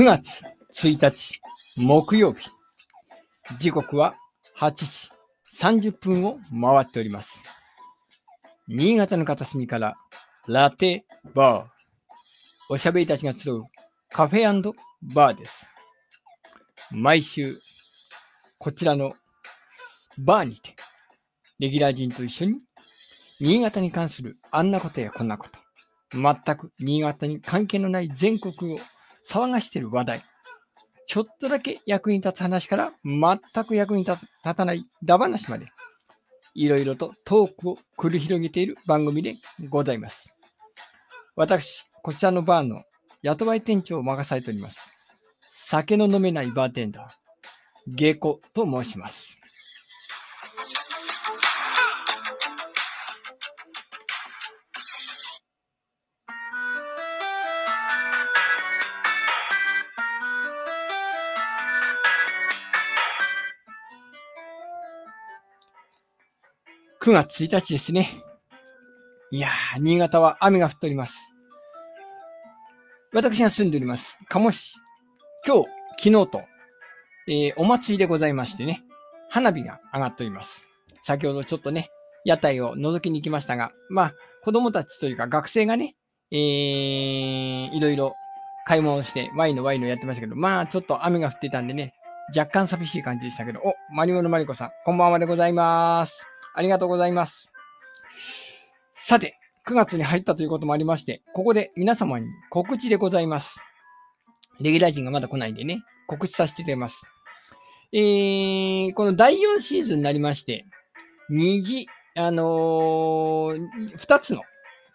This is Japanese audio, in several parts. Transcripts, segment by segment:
9月1日木曜日。時刻は8時30分を回っております。新潟の片隅からラテバー。おしゃべりたちが集うカフェバーです。毎週、こちらのバーにて、レギュラー陣と一緒に、新潟に関するあんなことやこんなこと、全く新潟に関係のない全国を騒がしてる話題、ちょっとだけ役に立つ話から全く役に立たないダ話まで、いろいろとトークを繰り広げている番組でございます。私、こちらのバーの雇われ店長を任されております。酒の飲めないバーテンダー、ゲコと申します。9月1日ですね。いやー、新潟は雨が降っております。私が住んでおります、鴨市。今日、昨日と、えーお祭りでございましてね、花火が上がっております。先ほどちょっとね、屋台を覗きに行きましたが、まあ、子供たちというか学生がね、えー、いろいろ買い物して、ワインのワインのやってましたけど、まあ、ちょっと雨が降ってたんでね、若干寂しい感じでしたけど、お、マリモのマリコさん、こんばんはでございます。ありがとうございます。さて、9月に入ったということもありまして、ここで皆様に告知でございます。レギュラー陣がまだ来ないんでね、告知させていただきます。えー、この第4シーズンになりまして、2時、あのー、2つの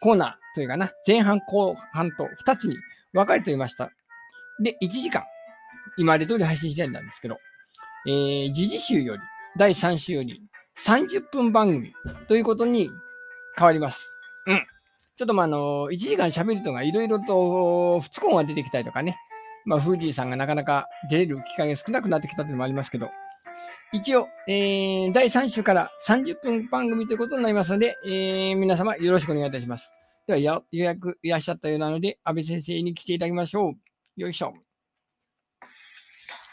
コーナーというかな、前半後半と2つに分かれておりました。で、1時間、今まで通り配信してたんですけど、えー、時事集より、第3週より、30分番組ということに変わります。うん。ちょっとまあ、あの、1時間喋るとがいろいろと不都合が出てきたりとかね。まあ、フージーさんがなかなか出れる機会が少なくなってきたというのもありますけど、一応、えー、第3週から30分番組ということになりますので、えー、皆様よろしくお願いいたします。では、や予約いらっしゃったようなので、安倍先生に来ていただきましょう。よいしょ。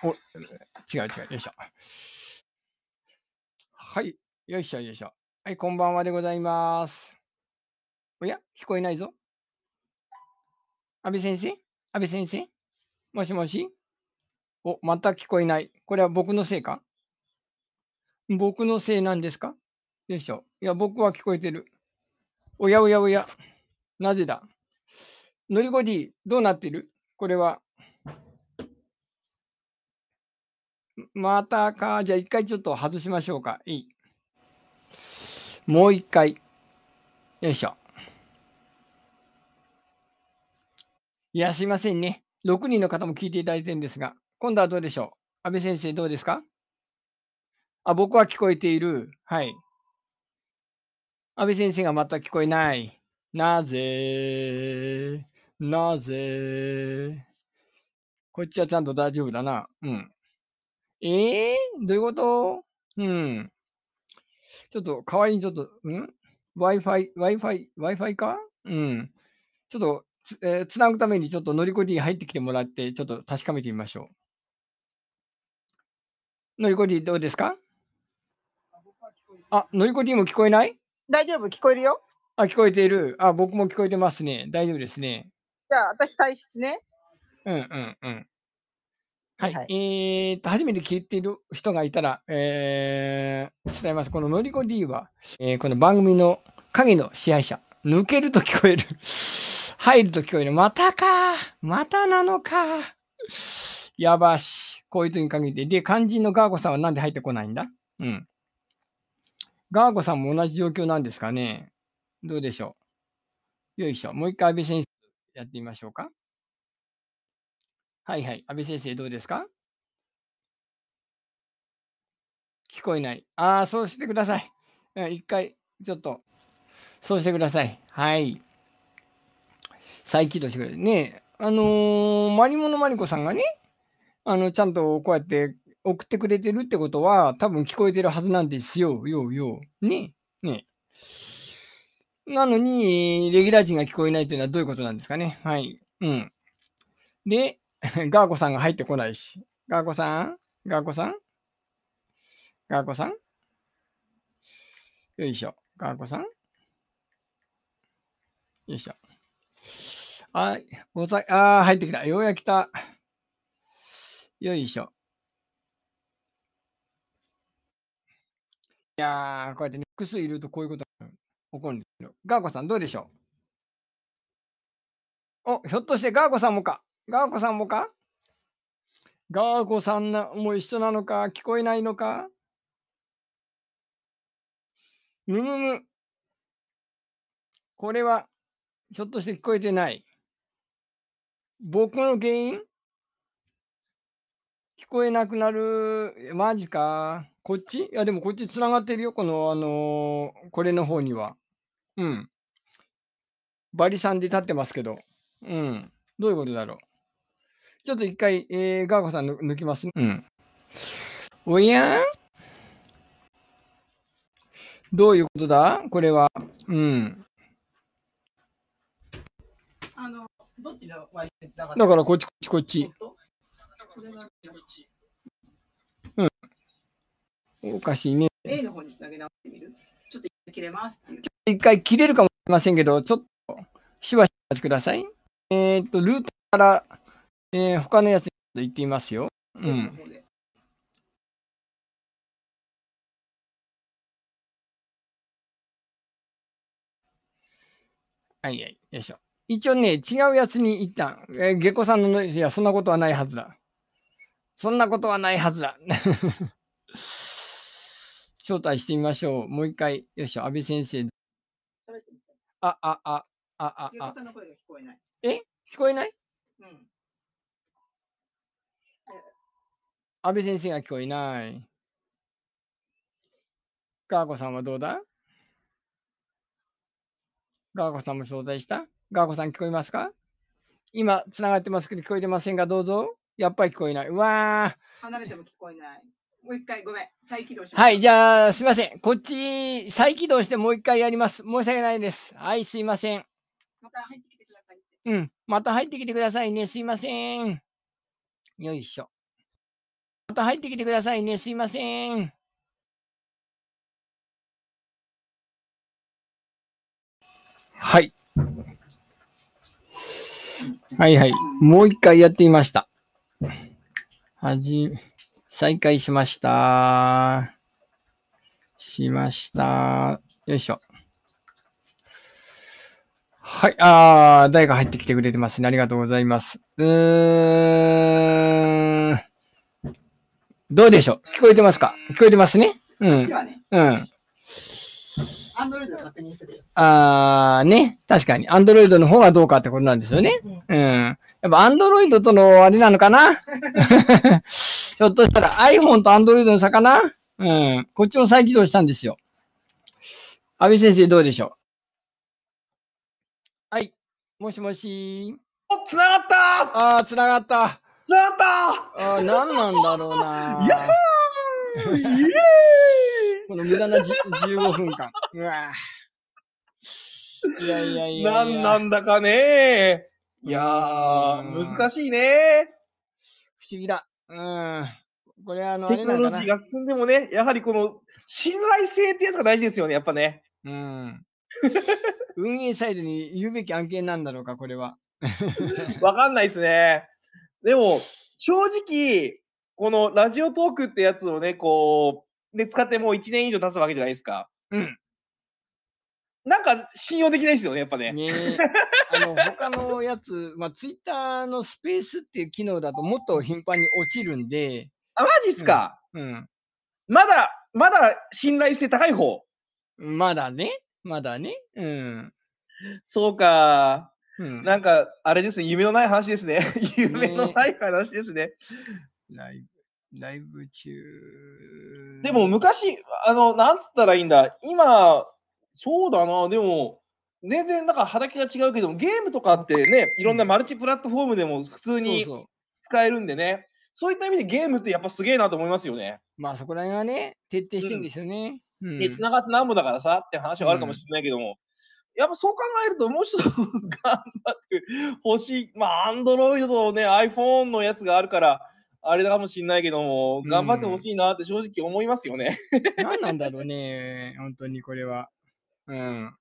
お、違う違う、よいしょ。はい。よいしょよいしょ。はい、こんばんはでございます。おや聞こえないぞ。安倍先生安倍先生もしもしお、また聞こえない。これは僕のせいか？僕のせいなんですか？よいしょ。いや、僕は聞こえてる。おやおやおや。なぜだ？のりこ D、どうなってる？これは。またか。じゃあ一回ちょっと外しましょうか。いい。もう一回。よいしょ。いや、すいませんね。6人の方も聞いていただいてるんですが、今度はどうでしょう？安倍先生、どうですか？あ、僕は聞こえている。はい。安倍先生がまた聞こえない。なぜ？なぜ？こっちはちゃんと大丈夫だな。うん。ええー、どういうこと？うん。ちょっと、代わりにちょっと、ん ?Wi-Fi、Wi-Fi、Wi-Fi か？うん。ちょっと、つ,、えーつなぐためにちょっとのりこ D 入ってきてもらって、ちょっと確かめてみましょう。のりこ D どうですか？あ、のりこ D も聞こえない？大丈夫？聞こえるよあ、聞こえている。あ、僕も聞こえてますね。大丈夫ですね。じゃあ、私体質ね。うんうんうん。はい。はいえーっと、初めて聞いている人がいたら、えー、伝えます。こののりこ D は、えーこの番組の影の支配者。抜けると聞こえる。入ると聞こえる。またか。またなのか。やばし。こういう時に限って。で、肝心のガーゴさんはなんで入ってこないんだ？うん。ガーゴさんも同じ状況なんですかね？どうでしょう？よいしょ。もう一回安倍先生やってみましょうか。はいはい。安倍先生どうですか？聞こえない。ああ、そうしてください。一回、ちょっと、そうしてください。はい。再起動してくれる。ね、あのー、マリモのマリコさんがね、あの、ちゃんとこうやって送ってくれてるってことは、多分聞こえてるはずなんですよ。ようよう。ね、ね。なのに、レギュラー陣が聞こえないというのはどういうことなんですかね。はい。うん。で、ガーコさんが入ってこないし。ガーコさん？ガーコさん？ガーコさん？よいしょ。ガーコさん？よいしょ。はい。ござい、ああ、入ってきた。ようやく来た。よいしょ。いやー、こうやってね、複数いるとこういうことが起こるんですよ。ガーコさんどうでしょう？お、ひょっとしてガーコさんもかガーコさんもか？ガーコさんなも一緒なのか？聞こえないのか？むむむ。これは、ひょっとして聞こえてない。僕の原因？聞こえなくなる。えマジか。こっち？いや、でもこっち繋がってるよ。この、あのーこれの方には。うん。バリさんで立ってますけど。うん。どういうことだろう？ちょっと一回、えー、ガーコさんぬ抜きますね。うん。おやどういうことだ？これは。うん。あの、どっちのながだからこっち、こっち、こっち。これがおかしいね。A の方につなげ直してみる？ちょっと切れますっていう。一回切れるかもしれませんけど、ちょっと、しばしお待ちください。えーっと、ルートから、えー他のやつに行ってみますよ。うん。はいはい。よいしょ。一応ね、違うやつに一旦、えー、下戸さんのノイズ、いや、そんなことはないはずだ。そんなことはないはずだ。招待してみましょう。もう一回、よいしょ、安倍先生。あ、あ、あ、あ、あ、あ、ゲコさんの声が聞こえない。聞こえない？うん。安倍先生が聞こえない。ガーコさんはどうだ？ガーコさんも招待した？ガーコさん聞こえますか？今、つながってますけど聞こえてませんが、どうぞ。やっぱり聞こえない。うわ離れても聞こえない。もう一回、ごめん。再起動しー。はい、じゃゃあ、すいません。こっち、再起動してもう一回やります。申し訳ないです。はい、すいません。また入ってきてください。うん。また入ってきてくださいね。すいません。よいしょ。また入ってきてくださいね。すいません。はい。はいはい。もう一回やってみました。はじ、再開しました。しました。よいしょ。はい。ああ、誰か入ってきてくれてますね。ありがとうございます。うーん。どうでしょう？聞こえてますか？聞こえてますね？うんうん。アンドロイド確認するよ。あー、ね。確かに。アンドロイドの方がどうかってことなんですよね。うん。やっぱアンドロイドとのあれなのかな？ひょっとしたら iPhone とアンドロイドの差かな？うん。こっちも再起動したんですよ。安倍先生どうでしょう？はい。もしもし。お、つながったあー、つながった。つながったあー、何なんだろうなやっーイエーイこの無駄なじ15分間。うわーいやいやいや。なんなんだかねいやうんー、難しいね不思議だ。うん。これはあの、テク。ノロジーが進んでもね、やはりこの、信頼性ってやつが大事ですよね、やっぱね。うん。運営サイドに言うべき案件なんだろうか、これは。わかんないですね。でも、正直、このラジオトークってやつをね、こう、で、使ってもう1年以上経つわけじゃないですか。うん。なんか信用できないですよね、やっぱね。ねえ。あの、他のやつ、まあ、ツイッターのスペースっていう機能だともっと頻繁に落ちるんで、あ、マジっすか、うん。まだ、まだ信頼性高い方？まだね。まだね。うん。そうか。うん。なんか、あれですね、夢のない話ですね。夢のない話ですね。ライブ、ライブ中。でも、昔、あの、なんつったらいいんだ。今、そうだな、でも、全然、なんか畑が違うけども、ゲームとかってね、いろんなマルチプラットフォームでも普通に。使えるんでね、そういった意味でゲームってやっぱすげえなと思いますよね。まあそこら辺はね、徹底してんですよね。うん。で、繋がってなんぼだからさって話はあるかもしれないけども、やっぱそう考えると、もうちょっと頑張ってほしい。まあ、アンドロイドとね、iPhone のやつがあるから、あれかもしれないけども、頑張ってほしいなって正直思いますよね。何なんだろうね、本当にこれは。うん。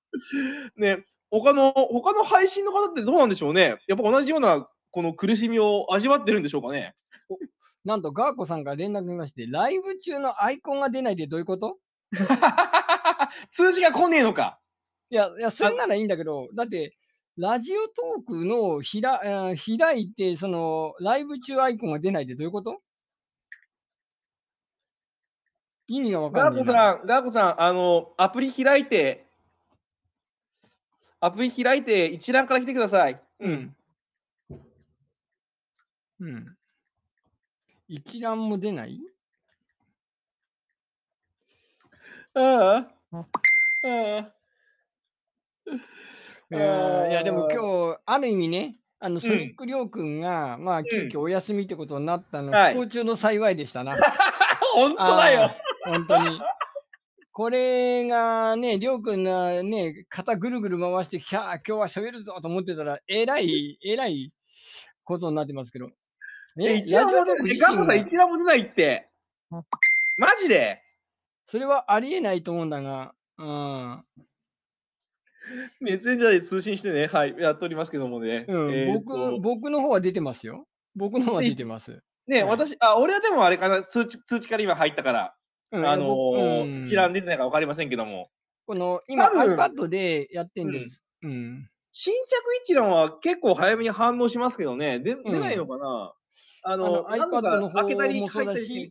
ね、他の、他の配信の方ってどうなんでしょうね。やっぱ同じようなこの苦しみを味わってるんでしょうかね。なんと、ガーコさんから連絡が来まして、ライブ中のアイコンが出ないってどういうこと？通知が来ねえのか。いや、いや、それならいいんだけど、だって、ラジオトークのひら、えー開いて、その、ライブ中アイコンが出ないってどういうこと？意味がわかガーんないな。コさん、ガーコさん、あの、アプリ開いて、アプリ開いて一覧から来てください。うん。うん。一覧も出ない？ああ。ああ。いやでも日、今日、ある意味ね、あの、ソニックりょうくんが、まあ、急遽お休みってことになったの、はい不幸中の幸いでしたな。本当だよ。本当に。これがね、りょうくんがね、肩ぐるぐる回して、きゃー今日は喋るぞと思ってたら、えらい、えらいことになってますけど。え、一覧も出ない。ガーコさん、一覧も出ないって。マジで？それはありえないと思うんだが、うん。メッセンジャーで通信してね、はい、やっておりますけどもね。うん。えー僕、と。僕の方は出てますよ。僕の方は出てます。ね、はい。私、あ、俺はでもあれかな、通知通知から今入ったから、うん。あの僕ーうん。一覧出てないか分かりませんけども、この、今 iPad でやってんです。うん。新着一覧は結構早めに反応しますけどね、でん。出ないのかな、あの、あの iPad の方か開けたりもそうだし。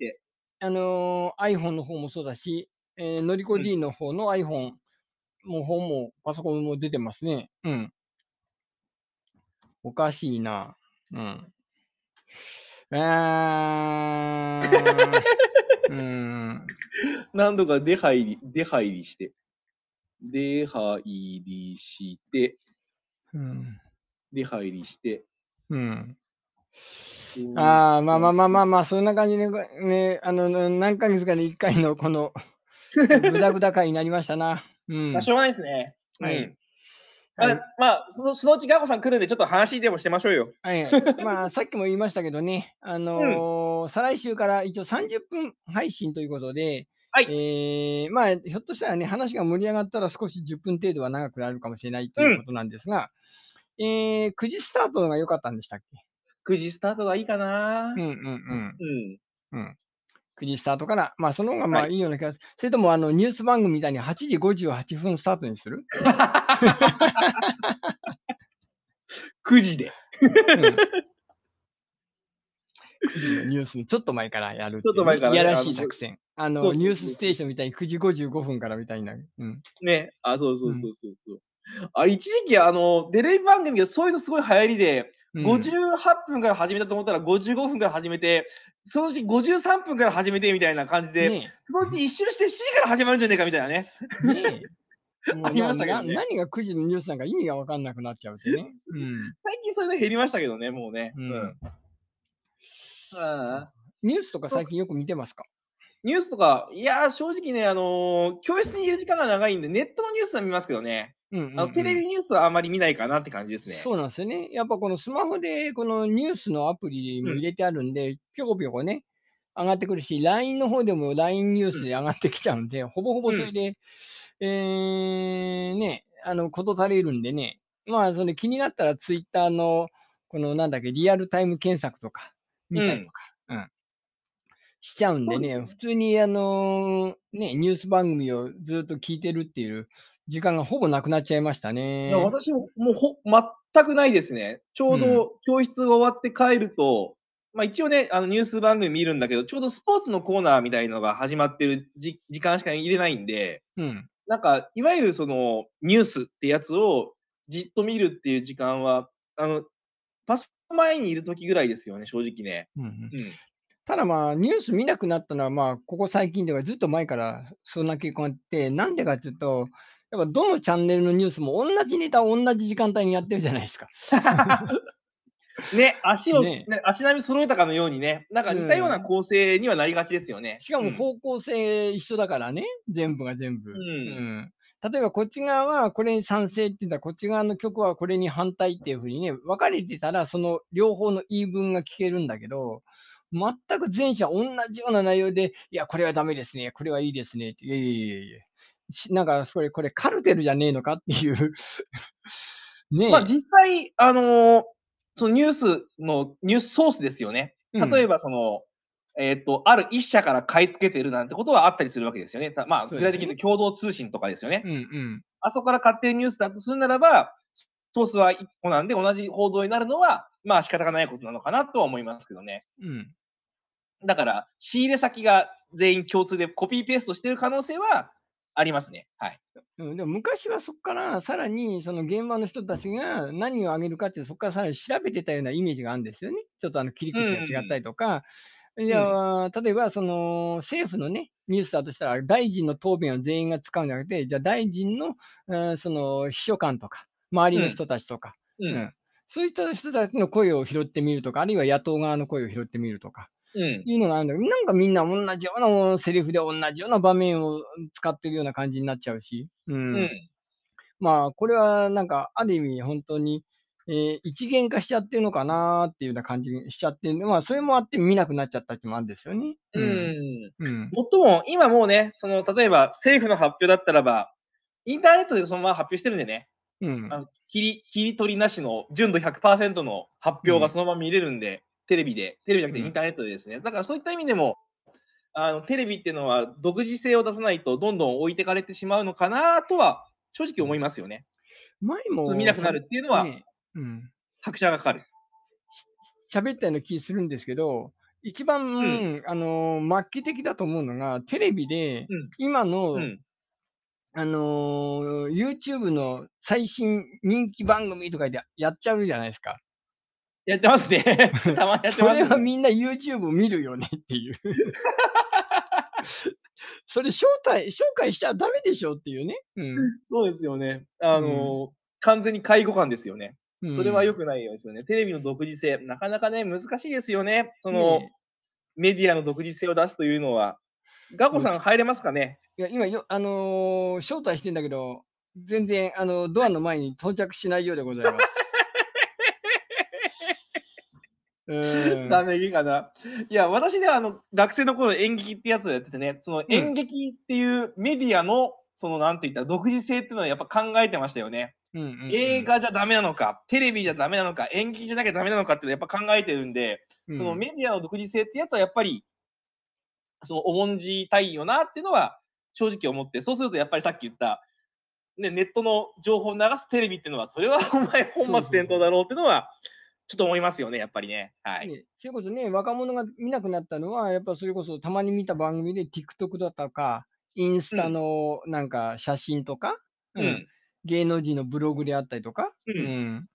あのー iPhone の方もそうだし、えー、のりこ D の方の iPhone も方もパソコンも出てますね。うん。おかしいな。うん。あー うん。何度か出入り、出入りして、出入りして、うん。出入りして、うん。うんああ、まあまあまあまあまあ、そんな感じで、ね、あの、な何ヶ月かに一回のこの、ぐだぐだ会になりましたな。うんまあ、。しょうがないですね。はいうんまあ、まあ、そのそのうちガーコさん来るんで、ちょっと話でもしてましょうよ。はい。まあ、さっきも言いましたけどね、あのー再来週から一応30分配信ということで、はいえーまあ、ひょっとしたらね、話が盛り上がったら少し10分程度は長くなるかもしれないということなんですが、えー9時スタートのが良かったんでしたっけ？9時スタートがいいかなうんうんうん。うん。うん。9時スタートから、まあ、その方がまあはいいいような気がする。それとも、あの、ニュース番組みたいに8時58分スタートにする？9時で。うん9時のニュースにちょっと前からやるちょっと前からねいやらしい作戦。あの、ニュースステーションみたいに9時55分からみたいな。うん。ね。あ、そうそうそうそうそう。あ一時期、あの、テレビ番組がそういうのすごい流行りで、うん58分から始めたと思ったら55分から始めて、そのうち53分から始めてみたいな感じで、ねそのうち一周して7時から始まるんじゃねえかみたいなね。ありましたけどねなな何が9時のニュースなんか意味が分かんなくなっちゃうってね。うん。最近そういうの減りましたけどね、もうね。ニュースとか最近よく見てますか？ニュースとか、いやー、正直ね、あのー教室にいる時間が長いんで、ネットのニュースは見ますけどね、うんうんうん。あのテレビニュースはあんまり見ないかなって感じですね。そうなんですよね。やっぱこのスマホでこのニュースのアプリも入れてあるんで、ぴょこぴょこね、上がってくるし、LINE の方でも LINE ニュースで上がってきちゃうんで、ほぼほぼそれで、えー、ね、あの、こと足りるんでね、まあ、それ気になったら Twitter の、このなんだっけ、リアルタイム検索とか、見たりとか、うん、しちゃうんでね、ね普通にあのーね、ニュース番組をずっと聞いてるっていう時間がほぼなくなっちゃいましたね。いや私ももうほ全くないですね。ちょうど教室が終わって帰ると、まあ一応ね、あのニュース番組見るんだけど、ちょうどスポーツのコーナーみたいのが始まってるじ時間しか入れないんで、うん。なんか、いわゆるそのニュースってやつをじっと見るっていう時間は、あの、パソコン前にいる時ぐらいですよね、正直ね。うんうんうん。ただまあ、ニュース見なくなったのは、まあ、ここ最近ではずっと前からそんな傾向があって、なんでかっていうと、やっぱどのチャンネルのニュースも同じネタを同じ時間帯にやってるじゃないですか。ね、足を、ねね足並み揃えたかのようにね、なんか似たような構成にはなりがちですよね。しかもうん方向性一緒だからね、全部が全部。うんうん例えばこっち側はこれに賛成って言ったら、こっち側の曲はこれに反対っていうふうにね、分かれてたら、その両方の言い分が聞けるんだけど、全く前者同じような内容で、いや、これはダメですね、これはいいですねいやいやいやいやしなんか、それ、これカルテルじゃねえのかっていう。ねえ。まあ実際、あのーそのニュースのニュースソースですよね。うん例えばその、えっ、と、ある一社から買い付けてるなんてことはあったりするわけですよね。たまあ、具体的に言うと共同通信とかですよね。うんうん。あそこから買ってるニュースだとするならば、ソースは1個なんで同じ報道になるのは、まあ仕方がないことなのかなとは思いますけどね。うん。だから、仕入れ先が全員共通でコピーペーストしてる可能性はありますね。はい。うん、でも昔はそこからさらにその現場の人たちが何をあげるかっていうそこからさらに調べてたようなイメージがあるんですよね。ちょっとあの切り口が違ったりとか。いや例えばその政府のね、ニュースだとしたら大臣の答弁を全員が使うんじゃなくて、じゃあ大臣の、うんその秘書官とか、周りの人たちとか、うん。うんそういった人たちの声を拾ってみるとか、あるいは野党側の声を拾ってみるとか。うん。いうのがあるんだけど、なんかみんな同じようなセリフで同じような場面を使ってるような感じになっちゃうし、うん。うん。まあ、これはなんか、ある意味本当に、えー一元化しちゃってるのかなっていうような感じにしちゃってるんで、まあ、それもあって見なくなっちゃったっもあるんですよね。うん。うん。もっとも、今もうね、その、例えば政府の発表だったらば、インターネットでそのまま発表してるんでね、うん。あの切り切り取りなしの純度100%の発表がそのまま見れるんで、テレビで、テレビじゃなくてうんインターネットでですね。だからそういった意味でも、あのテレビっていうのは独自性を出さないとどんどん置いてかれてしまうのかなとは正直思いますよね。前も、見なくなるっていうのはねうん。拍車がかかる。喋ったような気するんですけど、一番、んあのー末期的だと思うのが、テレビで、うん今の、うん。あのー YouTube の最新人気番組とかでやっちゃうじゃないですか。やってますね。たまにやってそます、ね。れはみんな YouTube 見るよねっていう。それ招待、紹介しちゃダメでしょっていうね。うんそうですよね。あの、完全に介護官ですよね。うん。それは良くくないですよね。テレビの独自性、なかなかね、難しいですよね。その、ねメディアの独自性を出すというのは。ガコさん入れますかね？いや今よ、あのー招待してんだけど、全然、あの、ドアの前に到着しないようでございます。うんダメ気かな。いや、私ね、あの、学生の頃演劇ってやつをやっててね、その演劇っていうメディアの、その、なんて言ったら、独自性っていうのはやっぱ考えてましたよね。うんうんうん映画じゃダメなのか、テレビじゃダメなのか、演劇じゃなきゃダメなのかってやっぱ考えてるんで、うんそのメディアの独自性ってやつはやっぱり、その重んじたいよなっていうのは正直思って、そうするとやっぱりさっき言った、ね、ネットの情報を流すテレビっていうのは、それはお前本末転倒だろうっていうのは、ちょっと思いますよね、やっぱりね。はい。ね、それこそね、若者が見なくなったのは、やっぱそれこそたまに見た番組で TikTok だとか、インスタのなんか写真とか、うん。芸能人のブログであったりとか、うんうん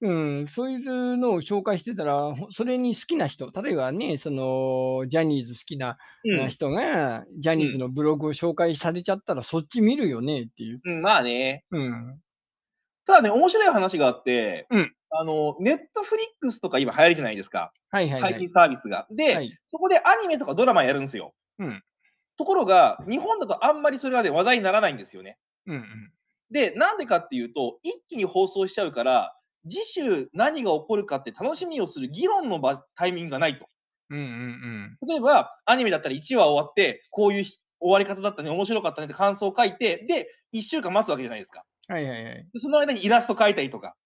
うんそういうのを紹介してたら、ほそれに好きな人、例えばね、そのジャニーズ好きなうん人が、ジャニーズのブログを紹介されちゃったら、そっち見るよねっていう。うん、まあね。うん。ただね、面白い話があって、うんあの、ネットフリックスとか今流行りじゃないですか。はいはいはい。解禁サービスが。で、はいそこでアニメとかドラマやるんですよ。うんところが、日本だとあんまりそれはね、話題にならないんですよね。うんうんで、なんでかっていうと、一気に放送しちゃうから、次週何が起こるかって楽しみをする議論の場タイミングがないと。うんうん例えば、アニメだったら1話終わって、こういう終わり方だったね、面白かったねって感想を書いて、で、1週間待つわけじゃないですか。うん。はいはいはい。でその間にイラスト描いたりとか、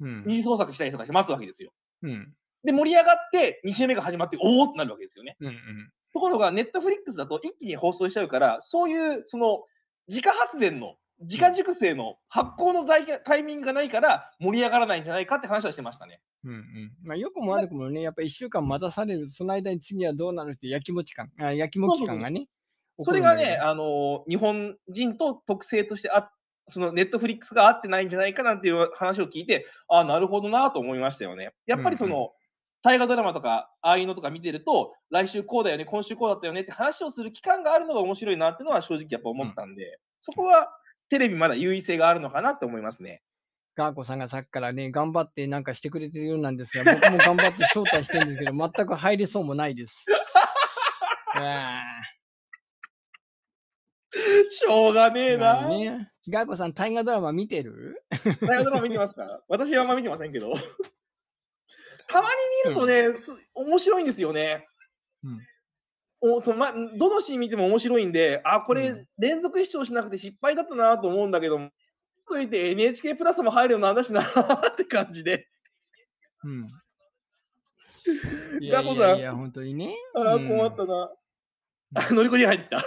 うん二次創作したりとかして待つわけですよ。うんで、盛り上がって、2週目が始まって、おおってなるわけですよね。うんうんところが、ネットフリックスだと一気に放送しちゃうから、そういう、その、自家発電の、自家熟成の発行のタイタイミングがないから、盛り上がらないんじゃないかって話はしてましたね。うんうんまあ、よくも悪くもね、やっぱり1週間待たされる、その間に次はどうなるってやきもち感、あやきもち感がね。それがね、あの日本人と特性としてあそのネットフリックスが合ってないんじゃないかなんていう話を聞いて、ああ、なるほどなと思いましたよね。やっぱりその、うん大河ドラマとか、ああいうのとか見てると、来週こうだよね、今週こうだったよねって話をする期間があるのが面白いなっていうのは正直やっぱ思ったんで、そこはテレビまだ優位性があるのかなって思いますね。ガーコさんがさっきからね、頑張ってなんかしてくれてるようなんですが、僕も頑張って招待してるんですけど、全く入れそうもないです。あ しょうがねえな。ね。ガーコさん、大河ドラマ見てる？大河ドラマ見てますか？私はあんま見てませんけど。たまに見るとね、す面白いんですよね。おそのま、どのシーン見ても面白いんで、あ、これうん連続視聴しなくて失敗だったなと思うんだけども、といって NHK プラスも入るようなんだしなって感じで。うん。いやいやいや、本当にね。あ困ったな。あ、乗り越えに入ってきた。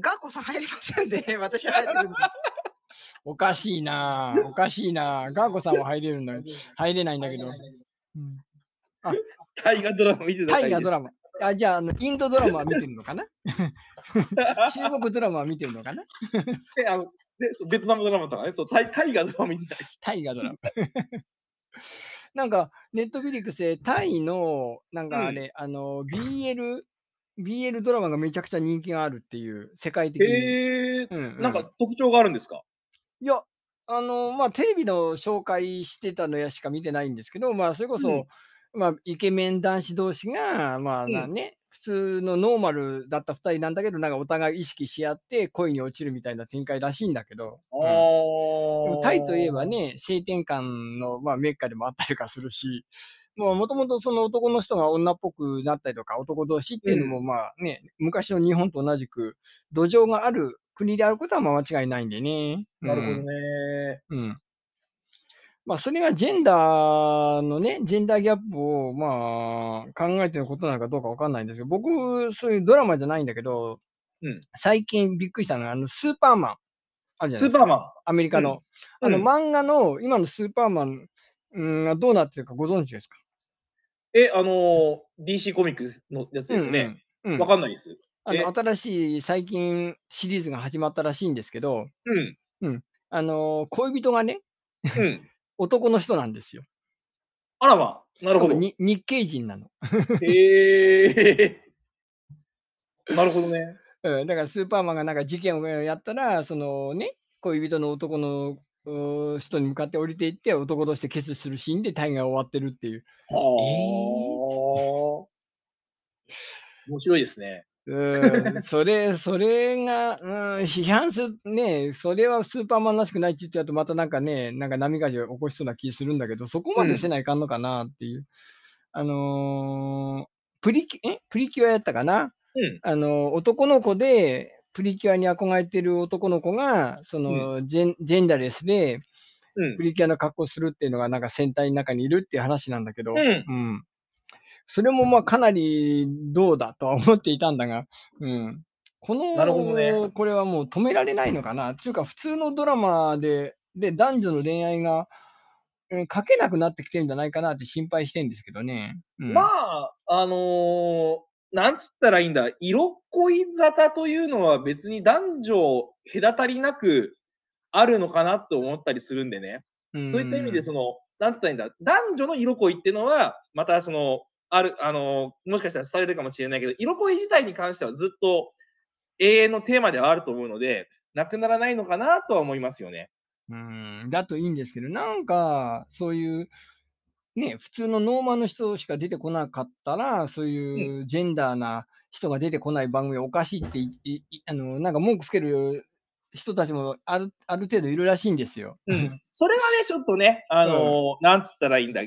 ガーコさん入りませんで、私は入ってるんで。おかしいなおかしいなガーコさんは入れるんだよ。入れないんだけど。うん大河ドラマ見てた大河ドラマ。あ、じゃあ、あの、インドドラマは見てるのかな？中国ドラマは見てるのかな？えあのでそうベトナムドラマとかね、そう大大河ドラマ見てた。タイがドラマ。なんか、ネットフィリックスでタイの、なんかあれ、あの、BL、BL ドラマがめちゃくちゃ人気があるっていう、世界的に。へえ。うんうん。なんか特徴があるんですか？いや、あの、まあ、テレビの紹介してたのやしか見てないんですけど、まあ、それこそ、うん。まあ、イケメン男子同士が、まあ、うん。なね、普通のノーマルだった2人なんだけど、なんかお互い意識し合って恋に落ちるみたいな展開らしいんだけど、うん。でもタイといえばね、性転換の、まあ、メッカでもあったりとかするし、もともとその男の人が女っぽくなったりとか、男同士っていうのも、まあね、昔の日本と同じく、土壌がある国であることはまあ間違いないんでね。なるほどうんね。うん。まあ、それがジェンダーのね、ジェンダーギャップを、まあ、考えてることなのかどうかわかんないんですけど、僕、そういうドラマじゃないんだけど、うん最近びっくりしたのが、あの、スーパーマン、あるじゃないですか。スーパーマン。アメリカの。あの、うん漫画の今のスーパーマンうんがどうなってるかご存知ですか？え、あのー DC コミックスのやつですよね。うんうん。うんわかんないです。えあの、新しい最近シリーズが始まったらしいんですけど、うん。あの、恋人がね、うん。男の人なんですよ。あらまあ、なるほど。に日系人なの。へえ。なるほどね。うん、だからスーパーマンがなんか事件をやったら、そのね、恋人の男のうー人に向かって降りていって、男としてキスするシーンで大河が終わってるっていう。はあ。面白いですね。うん、それ、それが、うん、批判する、ね、それはスーパーマンらしくないって言っちゃうと、またなんかね、なんか波風を起こしそうな気するんだけど、そこまでせないかんのかなっていう。あのープリキュ、え？プリキュアやったかな？うん。あの、男の子で、プリキュアに憧れてる男の子が、その、ジェン、ジェンダレスで、うんプ。リキュアの格好するっていうのが、なんか戦隊の中にいるっていう話なんだけど、うんうん。それもまあかなりどうだとは思っていたんだが、うん。この、なるほどねこれはもう止められないのかな？っていうか、普通のドラマで、で、男女の恋愛が、うん、書けなくなってきてるんじゃないかなって心配してるんですけどね。うん、まあ、あのーなんつったらいいんだ、色恋沙汰というのは別に男女隔たりなくあるのかなと思ったりするんでね。そういった意味で、その、なんつったらいいんだ、男女の色恋っていうのは、またその、ある、あのーもしかしたら伝えるかもしれないけど、色恋自体に関してはずっと永遠のテーマではあると思うので、なくならないのかなとは思いますよね。うん、だといいんですけど、なんか、そういう、ね、普通のノーマンの人しか出てこなかったら、そういうジェンダーな人が出てこない番組はおかしいっていあの、なんか文句つける人たちもあるある程度いるらしいんですよ。うん、それはね、ちょっとね、あのーなんつったらいいんだ、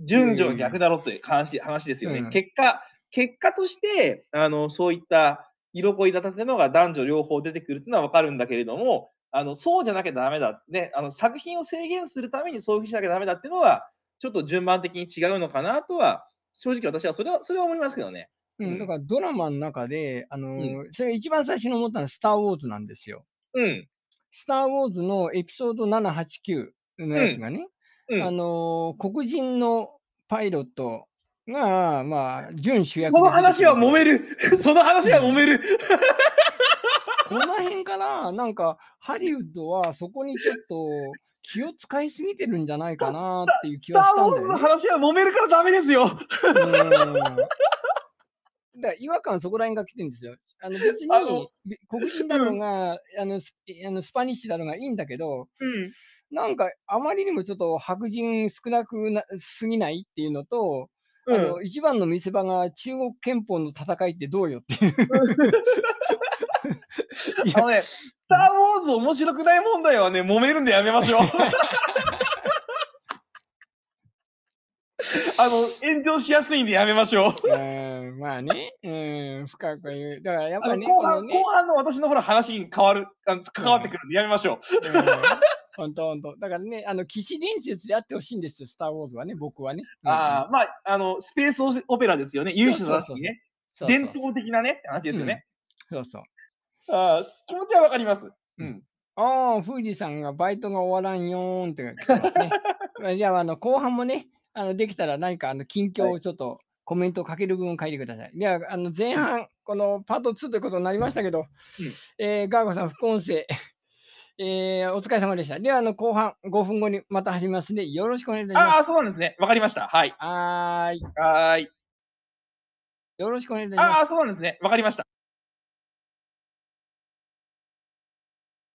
順序が逆だろって話話ですよね。うん結果、結果として、あのそういった色恋沙汰っていうのが男女両方出てくるっていうのは分かるんだけれども、あのそうじゃなきゃダメだ、ね、あの作品を制限するためにそういうふうにしなきゃダメだっていうのは、ちょっと順番的に違うのかなとは、正直私はそれはそれは思いますけどね。う、うんんだからドラマの中で、あのうそれ一番最初に思ったのはスター・ウォーズなんですよ。うん。スター・ウォーズのエピソード7、8、9のやつがね、うん、あの黒人のパイロットが、まあ、準主役でその話は揉める。る。その話は揉める。この辺かな、なんか、ハリウッドはそこにちょっと気を使いすぎてるんじゃないかなっていう気はしたんだよね。話は揉めるからダメですよ。うんだ違和感そこら辺が来てるんですよ。あの別に黒人だろうが、あのスあのスパニッシュだろうがいいんだけど、うん。なんかあまりにもちょっと白人少なくなすぎないっていうのと、あの一番の見せ場が中国憲法の戦いってどうよっていう。あのね、スター・ウォーズ面白くない問題はね、揉めるんでやめましょう。あの、炎上しやすいんでやめましょう。うん、まあね、うん、深く言う。だからやっぱりね、あの後半、ね後半の私のほら話に変わる、あの関わってくるんでやめましょう。本当本当。だからね、あの、騎士伝説であってほしいんですよ、スター・ウォーズはね、僕はね。ああ、まあ、あの、スペースオペラですよね。由緒正しいね。伝統的なね、話ですよね。そうそう。ああ気持ちはわかります。うん。ああ、富士さんがバイトが終わらんよーんっててますね。まあじゃあ、あの、後半もね、あの、できたら何か、あの、近況をちょっとコメントをかける分を書いてください。では、あの、前半、このパート2ということになりましたけど、うんえーガーゴさん、副音声、えーお疲れ様でした。では、あの、後半5分後にまた始めますので、よろしくお願いいたします。ああ、そうなんですね。わかりました。はい。はーい。はーい。よろしくお願いいたします。ああ、そうなんですね。わかりました。